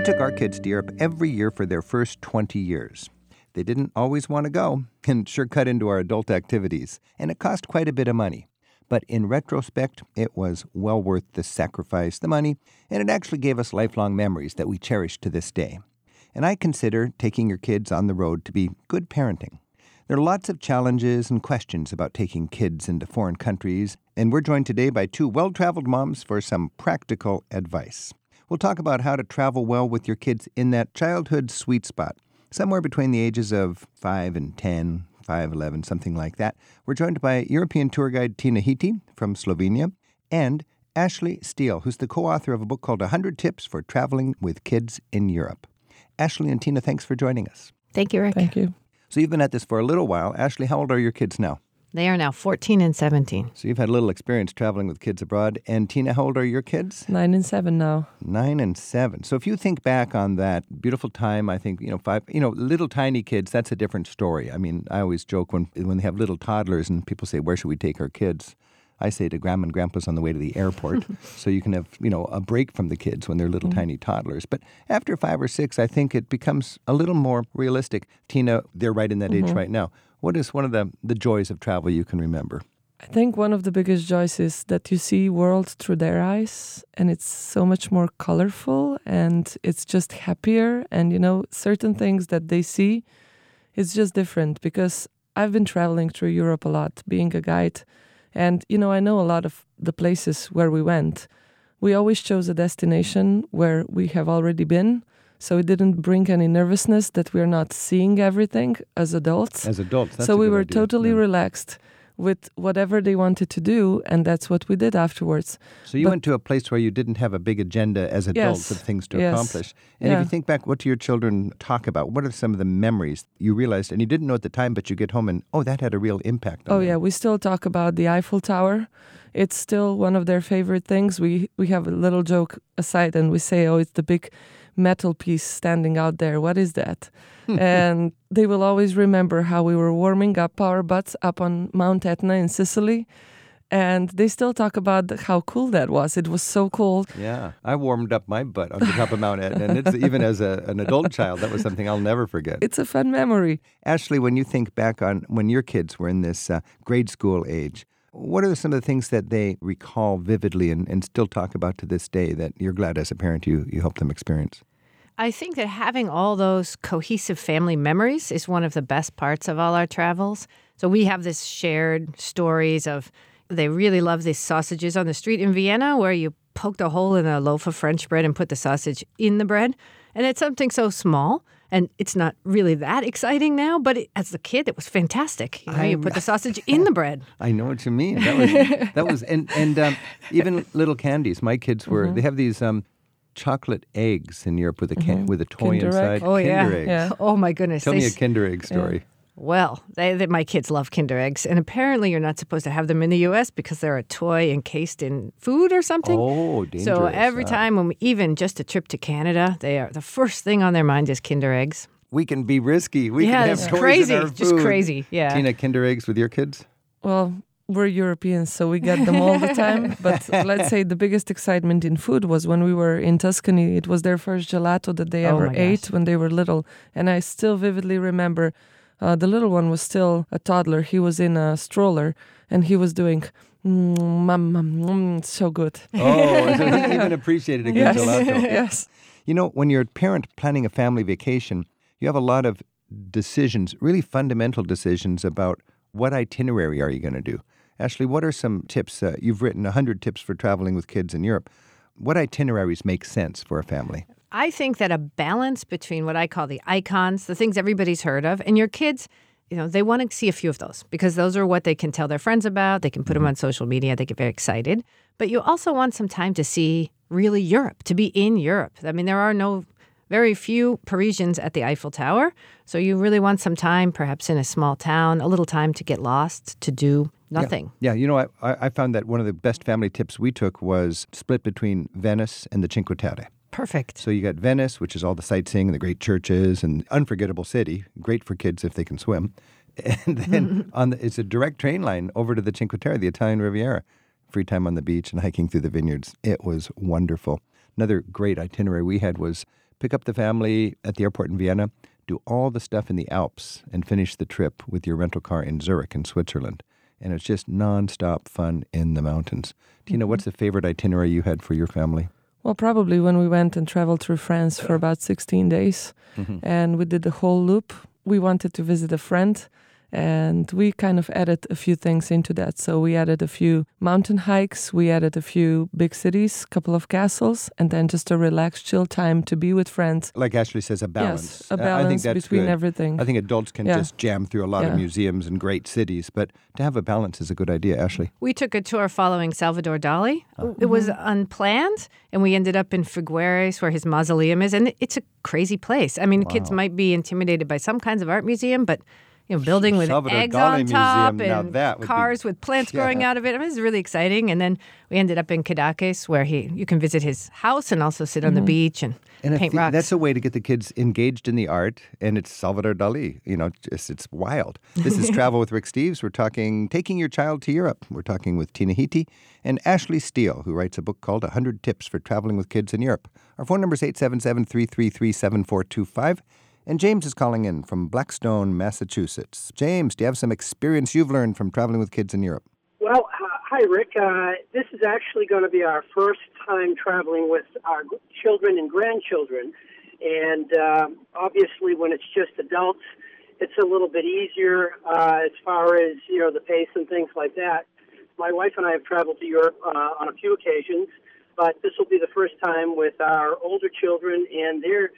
We took our kids to Europe every year for their first 20 years. They didn't always want to go and sure cut into our adult activities, and it cost quite a bit of money. But in retrospect, it was well worth the sacrifice, the money, and it actually gave us lifelong memories that we cherish to this day. And I consider taking your kids on the road to be good parenting. There are lots of challenges and questions about taking kids into foreign countries, and we're joined today by two well traveled moms for some practical advice. We'll talk about how to travel well with your kids in that childhood sweet spot, somewhere between the ages of 5 and 10, 5, 11, something like that. We're joined by European tour guide Tina Hiti from Slovenia and Ashley Steel, who's the co author of a book called 100 Tips for Traveling with Kids in Europe. Ashley and Tina, thanks for joining us. Thank you, Rick. Thank you. So you've been at this for a little while. Ashley, how old are your kids now? They are now 14 and 17. So you've had a little experience traveling with kids abroad. And Tina, how old are your kids? Nine and seven now. Nine and seven. So if you think back on that beautiful time, I think, you know, five, you know, little tiny kids, that's a different story. I mean, I always joke when, when they have little toddlers and people say, where should we take our kids? I say to grandma and grandpa's on the way to the airport, so you can have you know a break from the kids when they're little mm. tiny toddlers. But after five or six, I think it becomes a little more realistic. Tina, they're right in that mm-hmm. age right now. What is one of the the joys of travel you can remember? I think one of the biggest joys is that you see world through their eyes and it's so much more colorful and it's just happier and you know certain things that they see it's just different because I've been traveling through Europe a lot being a guide and, you know, I know a lot of the places where we went. We always chose a destination where we have already been. So it didn't bring any nervousness that we're not seeing everything as adults. As adults, so we were idea. totally yeah. relaxed with whatever they wanted to do, and that's what we did afterwards. So you but, went to a place where you didn't have a big agenda as adults yes, of things to yes, accomplish. And yeah. if you think back, what do your children talk about? What are some of the memories you realized, and you didn't know at the time, but you get home and oh, that had a real impact. oh them. yeah, we still talk about the Eiffel Tower. It's still one of their favorite things. We we have a little joke aside, and we say, oh, it's the big metal piece standing out there. What is that? and they will always remember how we were warming up our butts up on Mount Etna in Sicily. And they still talk about how cool that was. It was so cold. Yeah, I warmed up my butt on the top of Mount Etna, and it's even as a, an adult child, that was something I'll never forget. It's a fun memory. Ashley, when you think back on when your kids were in this uh, grade school age, what are some of the things that they recall vividly and, and still talk about to this day that you're glad as a parent you, you helped them experience? I think that having all those cohesive family memories is one of the best parts of all our travels. So we have this shared stories of they really love these sausages on the street in Vienna where you poked a hole in a loaf of French bread and put the sausage in the bread. And it's something so small and it's not really that exciting now, but it, as a kid, it was fantastic. You know, you put the sausage in the bread. I know what you mean. That was that was, and and um, even little candies. My kids were. Mm-hmm. They have these um, chocolate eggs in Europe with a can, mm-hmm. with a toy Kinder inside. Egg. Oh Kinder yeah. eggs. yeah. Oh my goodness. Tell they me a Kinder egg story. Yeah. Well, they, they, my kids love Kinder eggs, and apparently you're not supposed to have them in the U.S. because they're a toy encased in food or something. Oh, dangerous. So every time, when we, even just a trip to Canada, they are the first thing on their mind is Kinder eggs. We can be risky. We yeah, can have it's toys crazy, in our just crazy. Yeah. Tina, Kinder eggs with your kids? Well, we're Europeans, so we get them all the time. but let's say the biggest excitement in food was when we were in Tuscany. It was their first gelato that they Oh ever ate gosh. when they were little. And I still vividly remember uh, the little one was still a toddler. He was in a stroller and he was doing, mm, mum, mum, mm, so good. Oh, so he even appreciated a good yes. gelato. yes. You know, when you're a parent planning a family vacation, you have a lot of decisions, really fundamental decisions about what itinerary are you going to do. Ashley, what are some tips? Uh, you've written 100 tips for traveling with kids in Europe. What itineraries make sense for a family? I think that a balance between what I call the icons, the things everybody's heard of, and your kids, you know, they want to see a few of those because those are what they can tell their friends about. They can put them on social media. They get very excited. But you also want some time to see really Europe, to be in Europe. I mean, there are no very few Parisians at the Eiffel Tower. So you really want some time, perhaps in a small town, a little time to get lost, to do nothing. Yeah, you know, I, I found that one of the best family tips we took was split between Venice and the Cinque Terre. Perfect. So you got Venice, which is all the sightseeing and the great churches and unforgettable city, great for kids if they can swim. And then on the, it's a direct train line over to the Cinque Terre, the Italian Riviera. Free time on the beach and hiking through the vineyards. It was wonderful. Another great itinerary we had was pick up the family at the airport in Vienna, do all the stuff in the Alps, and finish the trip with your rental car in Zurich in Switzerland. And it's just nonstop fun in the mountains. Tina, mm-hmm. what's the favorite itinerary you had for your family? Well, probably when we went and traveled through France for about 16 days mm-hmm. and we did the whole loop. We wanted to visit a friend and we kind of added a few things into that. So we added a few mountain hikes, we added a few big cities, couple of castles, and then just a relaxed, chill time to be with friends. Like Ashley says, a balance. Yes, a Uh, I balance think that's between good. everything. I think adults can Yeah. just jam through a lot of museums and great cities, but to have a balance is a good idea, Ashley. We took a tour following Salvador Dali. It was unplanned, and we ended up in Figueres, where his mausoleum is, and it's a crazy place. I mean, kids might be intimidated by some kinds of art museum, but you know, building with Salvador eggs Dali on top Museum, now and that would be- cars with plants growing out of it. I mean, it was really exciting. And then we ended up in Cadaqués, where he you can visit his house and also sit on the mm-hmm. beach and, And paint thi- rocks. that's a way to get the kids engaged in the art, and it's Salvador Dali. You know, just it's wild. This is Travel with Rick Steves. We're talking taking your child to Europe. We're talking with Tina Hiti and Ashley Steel, who writes a book called 100 Tips for Traveling with Kids in Europe. Our phone number is 877 333 7425. And James is calling in from Blackstone, Massachusetts. James, do you have some experience you've learned from traveling with kids in Europe? Well, h- hi, Rick. Uh, this is actually going to be our first time traveling with our children and grandchildren. And um obviously, when it's just adults, it's a little bit easier uh, as far as you know the pace and things like that. My wife and I have traveled to Europe uh, on a few occasions, but this will be the first time with our older children and their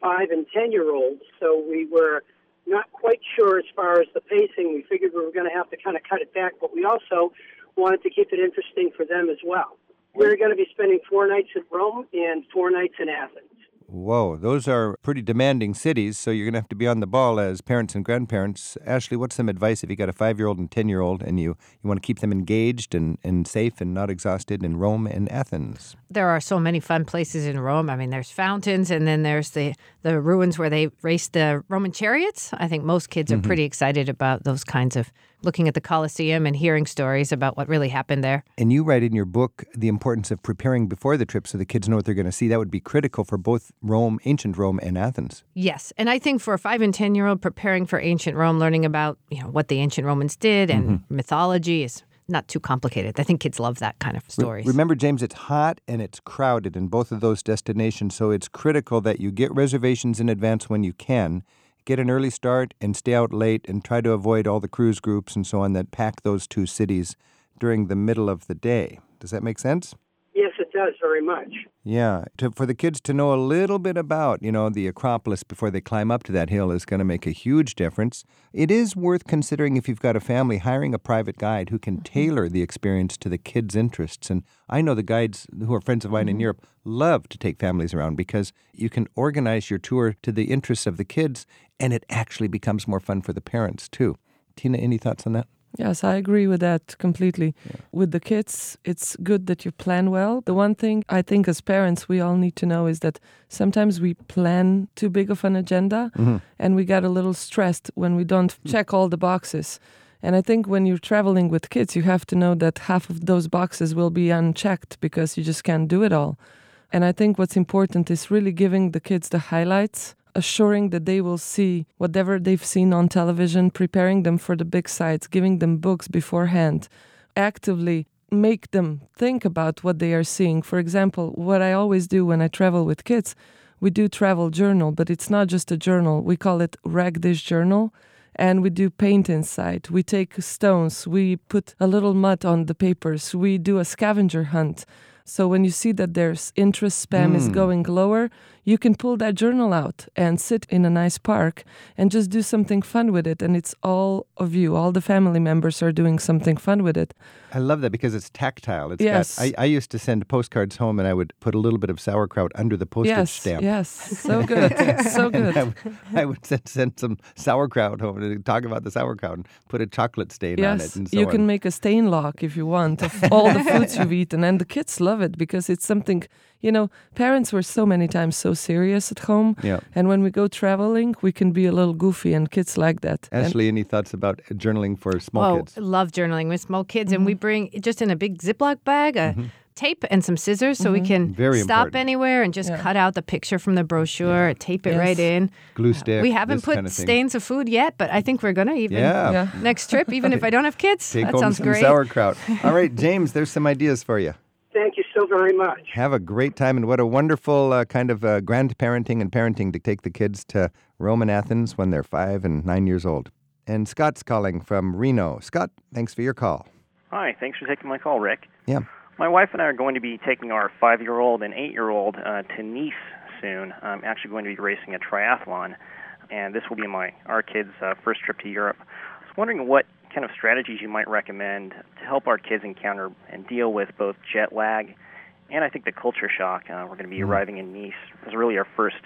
five and ten year olds. So we were not quite sure as far as the pacing. We figured we were going to have to kind of cut it back, but we also wanted to keep it interesting for them as well. We're going to be spending four nights in Rome and four nights in Athens. Whoa, those are pretty demanding cities, so you're going to have to be on the ball as parents and grandparents. Ashley, what's some advice if you got a five year old and 10 year old and you, you want to keep them engaged and, and safe and not exhausted in Rome and Athens? there are so many fun places in Rome. I mean, there's fountains, and then there's the the ruins where they raced the Roman chariots. I think most kids are mm-hmm. pretty excited about those kinds of looking at the Colosseum and hearing stories about what really happened there. And you write in your book the importance of preparing before the trip so the kids know what they're going to see. That would be critical for both Rome, ancient Rome, and Athens. Yes, and I think for a five and ten year old preparing for ancient Rome, learning about you know what the ancient Romans did and mm-hmm. mythology is not too complicated. I think kids love that kind of stories. Remember, James, it's hot and it's crowded in both of those destinations, so it's critical that you get reservations in advance when you can. Get an early start and stay out late and try to avoid all the cruise groups and so on that pack those two cities during the middle of the day. Does that make sense? Yes, it does very much. Yeah, to, for the kids to know a little bit about, you know, the Acropolis before they climb up to that hill is going to make a huge difference. It is worth considering if you've got a family hiring a private guide who can mm-hmm. tailor the experience to the kids' interests. And I know the guides who are friends of mine in mm-hmm. Europe love to take families around because you can organize your tour to the interests of the kids and it actually becomes more fun for the parents too. Tina, any thoughts on that? Yes, I agree with that completely. With the kids, it's good that you plan well. The one thing I think as parents we all need to know is that sometimes we plan too big of an agenda mm-hmm. and we get a little stressed when we don't mm. check all the boxes. And I think when you're traveling with kids, you have to know that half of those boxes will be unchecked because you just can't do it all. And I think what's important is really giving the kids the highlights assuring that they will see whatever they've seen on television, preparing them for the big sites, giving them books beforehand, actively make them think about what they are seeing. For example, what I always do when I travel with kids, we do travel journal, but it's not just a journal. We call it rag dish journal. And we do paint inside. We take stones. We put a little mud on the papers. We do a scavenger hunt. So when you see that there's interest spam is hmm. going lower, you can pull that journal out and sit in a nice park and just do something fun with it. And it's all of you, all the family members are doing something fun with it. I love that because it's tactile. It's Yes. got, I, I used to send postcards home and I would put a little bit of sauerkraut under the postage yes, stamp. yes, so good, so good. I would send, send some sauerkraut home and talk about the sauerkraut and put a chocolate stain on it. Yes, And so you on. can make a stain lock if you want of all the foods you've eaten, and the kids love it because it's something. You know, parents were so many times so serious at home, Yeah. and when we go traveling, we can be a little goofy, and kids like that. And- Ashley, any thoughts about uh, journaling for small oh, kids? love journaling with small kids, and we mm-hmm. bring just in a big Ziploc bag a mm-hmm. tape and some scissors so we mm-hmm. can Very stop important. anywhere and just Yeah. cut out the picture from the brochure, tape it Yes. right in. Glue uh, stick. we haven't put kind of stains of food yet, but I think we're gonna even Yeah. Yeah. next trip, even if I don't have kids. Take that home sounds some great. sauerkraut. All right, James, there's some ideas for you. Thank you so very much. Have a great time, and what a wonderful uh, kind of uh, grandparenting and parenting to take the kids to Rome and Athens when they're five and nine years old. And Scott's calling from Reno. Scott, thanks for your call. Hi, thanks for taking my call, Rick. Yeah. My wife and I are going to be taking our five year old and eight year old uh, to Nice soon. I'm actually going to be racing a triathlon, and this will be my our kids' uh, first trip to Europe. I was wondering what kind of strategies you might recommend to help our kids encounter and deal with both jet lag and I think the culture shock. Uh, we're going to be mm-hmm. arriving in Nice. This is really our first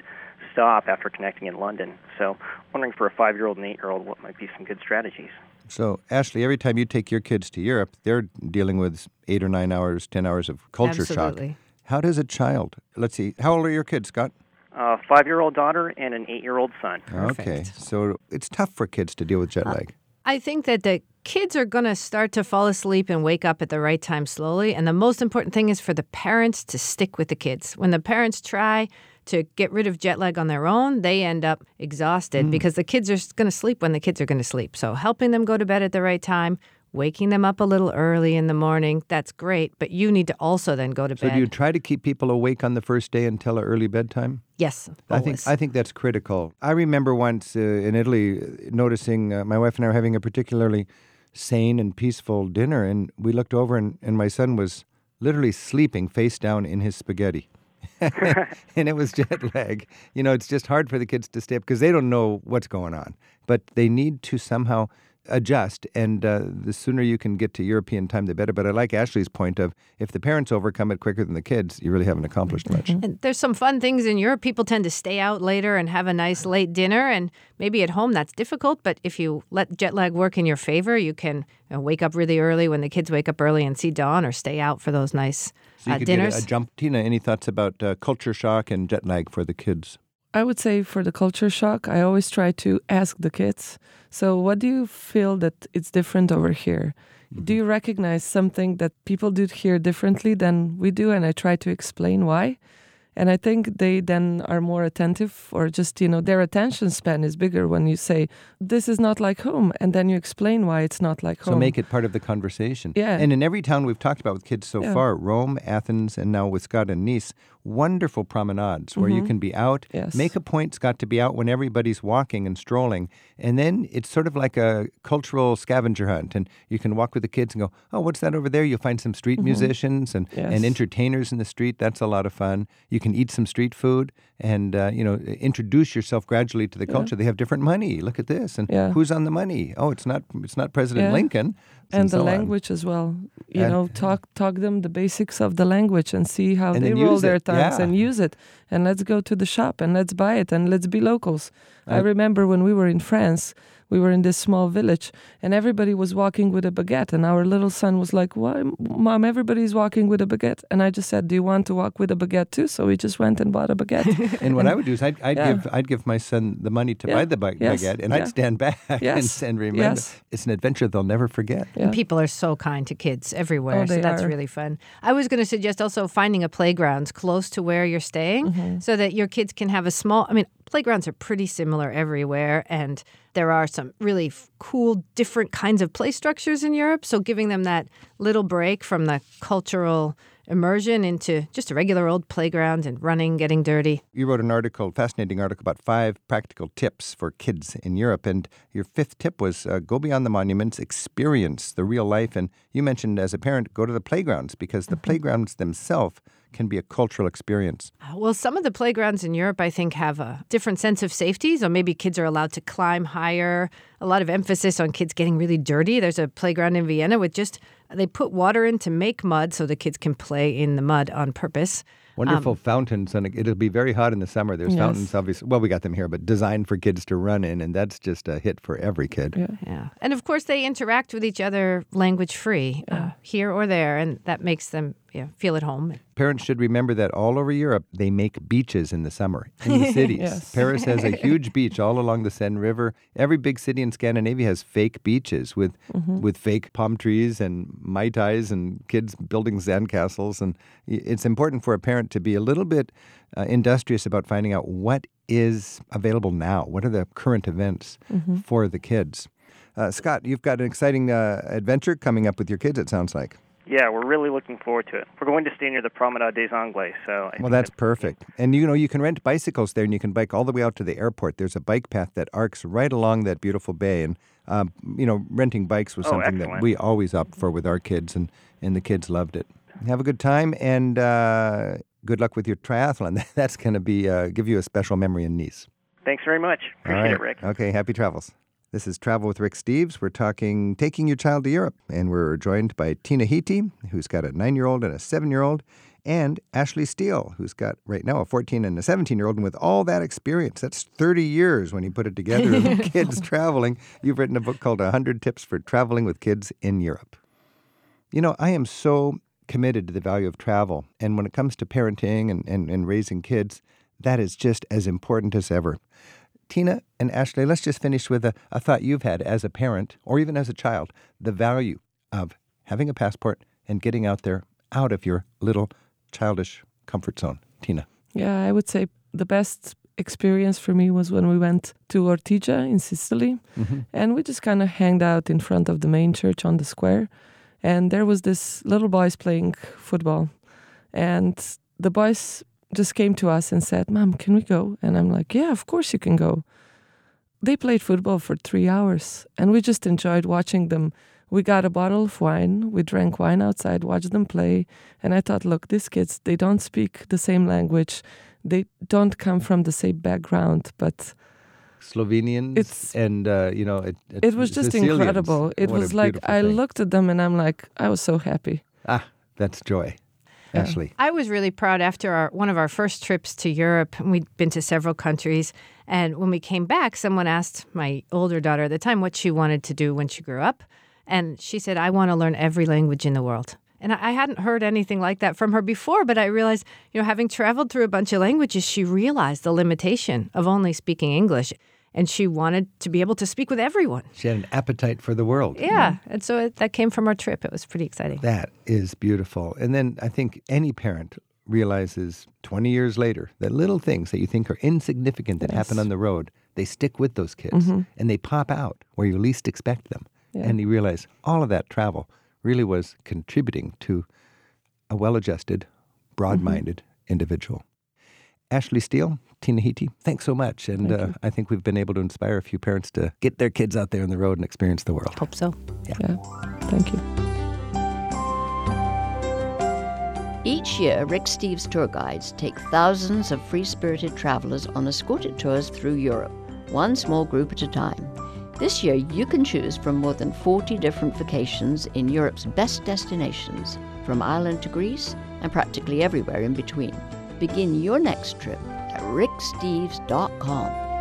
stop after connecting in London. So, wondering for a five year old and eight year old what might be some good strategies. So, Ashley, every time you take your kids to Europe, they're dealing with eight or nine hours, 10 hours of culture shock. Absolutely. How does a child, let's see, how old are your kids, Scott? Uh, a five year old daughter and an eight year old son. Okay. So it's tough for kids to deal with jet uh, lag. I think that the kids are going to start to fall asleep and wake up at the right time slowly. And the most important thing is for the parents to stick with the kids. When the parents try to get rid of jet lag on their own, they end up exhausted mm. because the kids are going to sleep when the kids are going to sleep. So helping them go to bed at the right time, waking them up a little early in the morning, that's great. But you need to also then go to So bed. do you try to keep people awake on the first day until an early bedtime? yes. I think. I think that's critical. I remember once uh, in Italy noticing uh, my wife and I were having a particularly sane and peaceful dinner, and we looked over, and, and my son was literally sleeping face down in his spaghetti. and it was jet lag. You know, it's just hard for the kids to stay up because they don't know what's going on, but they need to somehow adjust. And uh, the sooner you can get to European time, the better. But I like Ashley's point of if the parents overcome it quicker than the kids, you really haven't accomplished much. And there's some fun things in Europe. People tend to stay out later and have a nice late dinner. And maybe at home that's difficult, but if you let jet lag work in your favor, you can you know, wake up really early when the kids wake up early and see dawn or stay out for those nice So you uh, could dinners. get a, a jump. Tina, any thoughts about uh, culture shock and jet lag for the kids? I would say for the culture shock, I always try to ask the kids. So, what do you feel that it's different over here? Do mm-hmm. you recognize something that people do here differently than we do? And I try to explain why. And I think they then are more attentive, or just, you know, their attention span is bigger when you say, This is not like home. And then you explain why it's not like home. So make it part of the conversation. Yeah. And in every town we've talked about with kids so Yeah. far, Rome, Athens, and now with Scott and Nice, wonderful promenades where you can be out. Mm-hmm. Yes. Make a point's got to be out when everybody's walking and strolling. And then it's sort of like a cultural scavenger hunt. And you can walk with the kids and go, oh, what's that over there? You'll find some street musicians and, and Mm-hmm. Entertainers in the street. That's a lot of fun. You can eat some street food and, uh, you know, introduce yourself gradually to the culture. They have different money. Look at this. And Yeah. who's on the money? Oh, it's not, it's not President Yeah. Lincoln. And the so on. language as well. You And- know, talk talk them the basics of the language and see how And they roll their it, tongues yeah. and use it. And let's go to the shop and let's buy it and let's be locals. I I- remember when we were in France, we were in this small village and everybody was walking with a baguette and our little son was like, "Why, mom? Everybody's walking with a baguette." And I just said, "Do you want to walk with a baguette too?" So we just went and bought a baguette. And what I would do is I'd, I'd Yeah. give I'd give my son the money to Yeah. buy the ba- Yes. baguette, and Yeah. I'd stand back and, Yes. and remember Yes. it's an adventure they'll never forget. Yeah. People are so kind to kids everywhere, Oh, so they that's are. really fun. I was going to suggest also finding a playground close to where you're staying Mm-hmm. so that your kids can have a small. I mean, playgrounds are pretty similar everywhere, and there are some really f- cool, different kinds of play structures in Europe. So giving them that little break from the cultural immersion into just a regular old playground and running, getting dirty. You wrote an article, fascinating article about five practical tips for kids in Europe, and your fifth tip was uh, go beyond the monuments, experience the real life, and you mentioned as a parent go to the playgrounds because the playgrounds themselves can be a cultural experience. Uh, Well, some of the playgrounds in Europe, I think, have a different sense of safety. So maybe kids are allowed to climb higher. A lot of emphasis on kids getting really dirty. There's a playground in Vienna with just, they put water in to make mud so the kids can play in the mud on purpose. Wonderful um, fountains, and it'll be very hot in the summer. There's yes. fountains, obviously. Well, we got them here, but designed for kids to run in, and that's just a hit for every kid. Yeah, yeah. and of course they interact with each other language free, uh, here or there, and that makes them yeah, feel at home. Parents should remember that all over Europe, they make beaches in the summer in the cities. yes. Paris has a huge beach all along the Seine River. Every big city in Scandinavia has fake beaches with mm-hmm. with fake palm trees and mai tais and kids building sandcastles. And it's important for a parent to be a little bit uh, industrious about finding out what is available now. What are the current events mm-hmm. for the kids? Uh, Scott, you've got an exciting uh, adventure coming up with your kids. It sounds like. Yeah, we're really looking forward to it. We're going to stay near the Promenade des Anglais, so. I well, that's, that's perfect. And you know, you can rent bicycles there, and you can bike all the way out to the airport. There's a bike path that arcs right along that beautiful bay, and um, you know, renting bikes was oh, something excellent. that we always opt for with our kids, and and the kids loved it. Have a good time, and uh, good luck with your triathlon. That's going to be uh, give you a special memory in Nice. Thanks very much. Appreciate it, Rick. Okay, happy travels. This is Travel with Rick Steves. We're talking taking your child to Europe, and we're joined by Tina Hiti, who's got a nine year old and a seven year old, and Ashley Steel, who's got right now a 14 and a 17 year old. And with all that experience, that's 30 years when you put it together of kids traveling. You've written a book called 100 Tips for Traveling with Kids in Europe. You know, I am so committed to the value of travel. And when it comes to parenting and, and, and raising kids, that is just as important as ever. Tina and Ashley, let's just finish with a, a thought you've had as a parent or even as a child the value of having a passport and getting out there out of your little childish comfort zone. Tina. Yeah, I would say the best experience for me was when we went to Ortigia in Sicily mm-hmm. and we just kind of hanged out in front of the main church on the square and there was this little boys playing football and the boys just came to us and said, Mom, can we go? And I'm like, Yeah, of course you can go. They played football for three hours and we just enjoyed watching them. We got a bottle of wine, we drank wine outside, watched them play. And I thought, look, these kids, they don't speak the same language, they don't come from the same background, but. Slovenians it's, and uh, you know it, it, it was just Sicilians. incredible. It what was like I thing. looked at them and I'm like I was so happy. Ah, that's joy. Ashley. I was really proud after our one of our first trips to Europe. We'd been to several countries, and when we came back, someone asked my older daughter at the time what she wanted to do when she grew up, and she said, "I want to learn every language in the world." And I hadn't heard anything like that from her before, but I realized, you know, having traveled through a bunch of languages, she realized the limitation of only speaking English and she wanted to be able to speak with everyone. She had an appetite for the world. Yeah, yeah. and so it, that came from our trip. It was pretty exciting. That is beautiful. And then I think any parent realizes 20 years later that little things that you think are insignificant that yes. happen on the road, they stick with those kids mm-hmm. and they pop out where you least expect them. Yeah. And you realize all of that travel really was contributing to a well adjusted, broad minded mm-hmm. individual. Ashley Steel, Tina Hiti, thanks so much. And uh, I think we've been able to inspire a few parents to get their kids out there on the road and experience the world. Hope so. Yeah. yeah. Thank you. Each year, Rick Steves tour guides take thousands of free spirited travelers on escorted tours through Europe, one small group at a time. This year, you can choose from more than 40 different vacations in Europe's best destinations, from Ireland to Greece and practically everywhere in between. Begin your next trip at ricksteves.com.